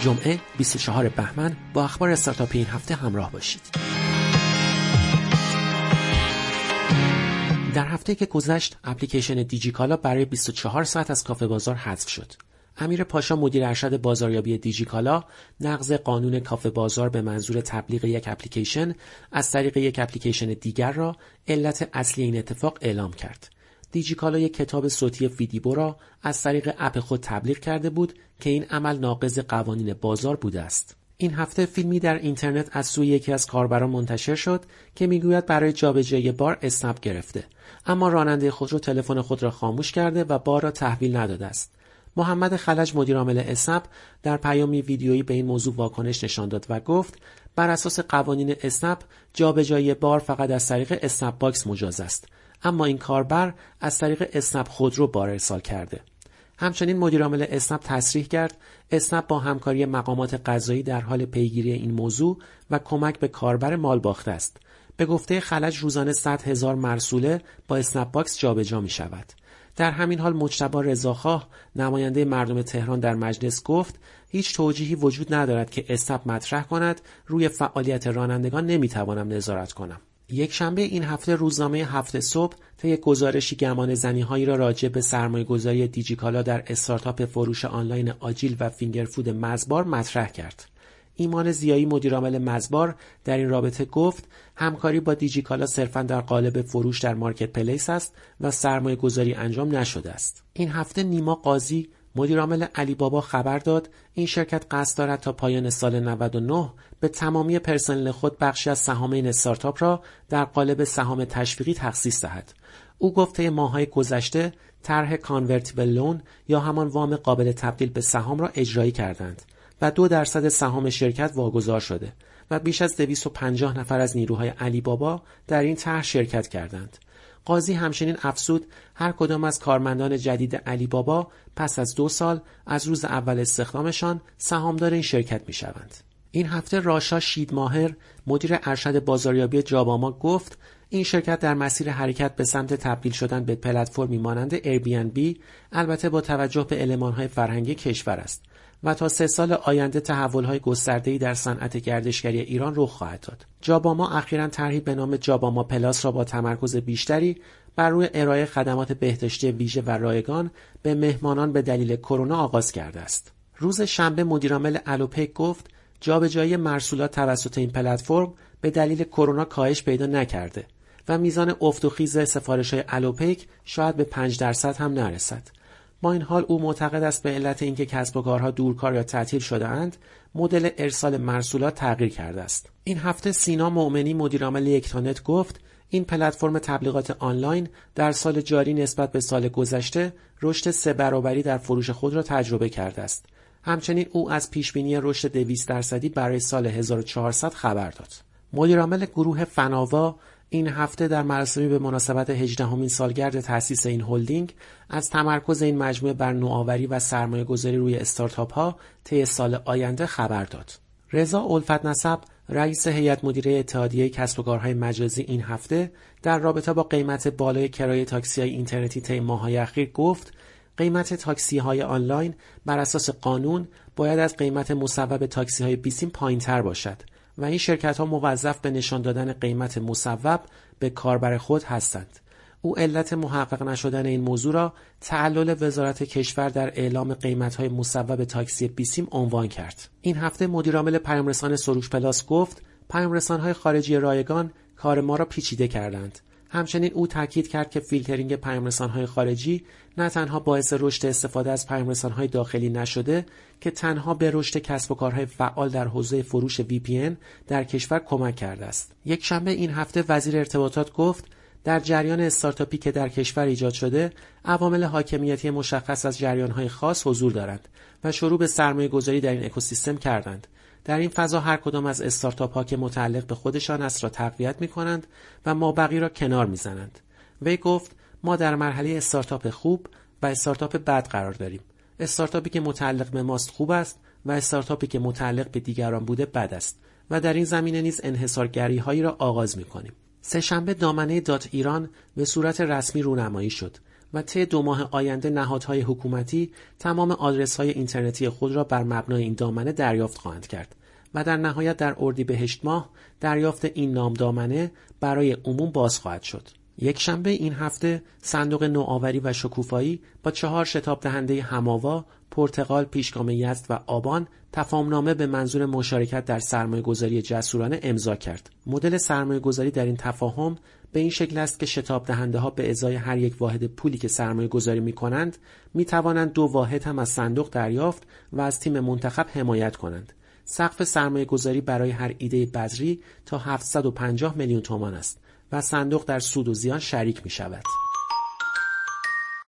جمعه 24 بهمن با اخبار استارتاپی این هفته همراه باشید. در هفته که گذشت اپلیکیشن دیجیکالا برای 24 ساعت از کافه بازار حذف شد. امیر پاشا مدیر ارشد بازاریابی دیجیکالا نقض قانون کافه بازار به منظور تبلیغ یک اپلیکیشن از طریق یک اپلیکیشن دیگر را علت اصلی این اتفاق اعلام کرد. دیجیکالا یک کتاب صوتی فیدیبو را از طریق اپ خود تبلیغ کرده بود که این عمل ناقض قوانین بازار بوده است. این هفته فیلمی در اینترنت از سوی یکی از کاربران منتشر شد که می‌گوید برای جابجایی بار اسنپ گرفته. اما راننده خودرو تلفن خود را خاموش کرده و بار را تحویل نداده است. محمد خلج مدیرعامل اسنپ در پیامی ویدیویی به این موضوع واکنش نشان داد و گفت بر اساس قوانین اسنپ جابجایی بار فقط از طریق اسنپ باکس مجاز است. اما این کاربر از طریق اسنپ خودرو بار ارسال کرده. همچنین مدیرعامل اسنپ تصریح کرد اسنپ با همکاری مقامات قضایی در حال پیگیری این موضوع و کمک به کاربر مال باخته است. به گفته خلج روزانه 100 هزار مرسوله با اسنپ باکس جابجا می شود. در همین حال مجتبی رضاخواه نماینده مردم تهران در مجلس گفت هیچ توجیهی وجود ندارد که اسنپ مطرح کند روی فعالیت رانندگان نمی‌توانم نظارت کنم. یک شنبه این هفته روزنامه هفته صبح طی گزارشی گمان زنی هایی را راجع به سرمایه گذاری دیجیکالا در استارتاپ فروش آنلاین آجیل و فینگرفود مزبار مطرح کرد. ایمان زیایی مدیرعامل مزبار در این رابطه گفت همکاری با دیجیکالا صرفا در قالب فروش در مارکت پلیس است و سرمایه گذاری انجام نشده است. این هفته نیما قاضی مدیرعامل علی بابا خبر داد این شرکت قصد دارد تا پایان سال 99 به تمامی پرسنل خود بخشی از سهام این استارتاپ را در قالب سهام تشویقی تخصیص دهد. او گفته ماهای گذشته طرح کانورتیبل لون یا همان وام قابل تبدیل به سهام را اجرایی کردند و دو درصد سهام شرکت واگذار شده و بیش از 250 نفر از نیروهای علی بابا در این طرح شرکت کردند. قاضی همچنین افسود هر کدام از کارمندان جدید علی بابا پس از دو سال از روز اول استخدامشان سهامدار این شرکت می شوند. این هفته راشا شیدماهر مدیر ارشد بازاریابی جاباما گفت این شرکت در مسیر حرکت به سمت تبدیل شدن به پلتفرمی مانند Airbnb البته با توجه به المانهای فرهنگی کشور است و تا سه سال آینده تحولهای گسترده‌ای در صنعت گردشگری ایران رخ خواهد داد. جاباما اخیرا طرحی به نام جاباما پلاس را با تمرکز بیشتری بر روی ارائه خدمات بهداشتی ویژه و رایگان به مهمانان به دلیل کرونا آغاز کرده است. روز شنبه مدیرعامل الوپک گفت جابجایی مرسولات توسط این پلتفرم به دلیل کرونا کاهش پیدا نکرده و میزان افت و خیز سفارش های الوپک شاید به 5 درصد هم نرسد. با این حال او معتقد است به علت اینکه کسب و کارها دورکار یا تعطیل شده اند مدل ارسال مرسولات تغییر کرده است. این هفته سینا مؤمنی مدیرعامل یکتانت گفت این پلتفرم تبلیغات آنلاین در سال جاری نسبت به سال گذشته رشد سه برابری در فروش خود را تجربه کرده است. همچنین او از پیشبینی رشد 200 درصدی برای سال 1400 خبر داد. مدیرعامل گروه فناوا این هفته در مراسمی به مناسبت هجدهمین سالگرد تأسیس این هلدینگ از تمرکز این مجموعه بر نوآوری و سرمایه گذاری روی استارتاپ ها طی سال آینده خبر داد. رضا الفت نسب رئیس هیئت مدیره اتحادیه کسب و کارهای مجازی این هفته در رابطه با قیمت بالای کرایه تاکسی های اینترنتی طی ماههای اخیر گفت قیمت تاکسی های آنلاین بر اساس قانون باید از قیمت مصوب تاکسی های بیسیم پایین تر باشد و این شرکت ها موظف به نشان دادن قیمت مصوب به کاربر خود هستند. او علت محقق نشدن این موضوع را تعلل وزارت کشور در اعلام قیمت های مصوب تاکسی بیسیم عنوان کرد. این هفته مدیرعامل پیامرسان سروش پلاس گفت پیامرسان های خارجی رایگان کار ما را پیچیده کردند. همچنین او تاکید کرد که فیلترینگ پیامرسانهای خارجی نه تنها باعث رشد استفاده از پیامرسانهای داخلی نشده که تنها به رشد کسب و کارهای فعال در حوزه فروش VPN در کشور کمک کرده است. یک شنبه این هفته وزیر ارتباطات گفت در جریان استارتاپی که در کشور ایجاد شده عوامل حاکمیتی مشخص از جریانهای خاص حضور دارند و شروع به سرمایه گذاری در این اکوسیستم کردند در این فضا هر کدام از استارتاپ ها که متعلق به خودشان است را تقویت می کنند و مابقی را کنار می زنند. وی گفت ما در مرحله استارتاپ خوب و استارتاپ بد قرار داریم. استارتاپی که متعلق به ماست خوب است و استارتاپی که متعلق به دیگران بوده بد است و در این زمینه نیز انحصارگری هایی را آغاز می کنیم. سهشنبه دامنه دات ایران به صورت رسمی رونمایی شد و طی دو ماه آینده نهادهای حکومتی تمام های اینترنتی خود را بر مبنای این دامنه دریافت خواهند کرد و در نهایت در اردیبهشت ماه دریافت این نام دامنه برای عموم باز خواهد شد. یک شنبه این هفته صندوق نوآوری و شکوفایی با چهار شتاب دهنده هماوا، پرتغال، پیشگام یزد و آبان تفاهمنامه به منظور مشارکت در سرمایه گذاری جسورانه امضا کرد. مدل سرمایه گذاری در این تفاهم به این شکل است که شتاب دهنده ها به ازای هر یک واحد پولی که سرمایه گذاری می کنند می توانند دو واحد هم از صندوق دریافت و از تیم منتخب حمایت کنند. سقف سرمایه گذاری برای هر ایده بذری تا 750 میلیون تومان است و صندوق در سود و زیان شریک می شود.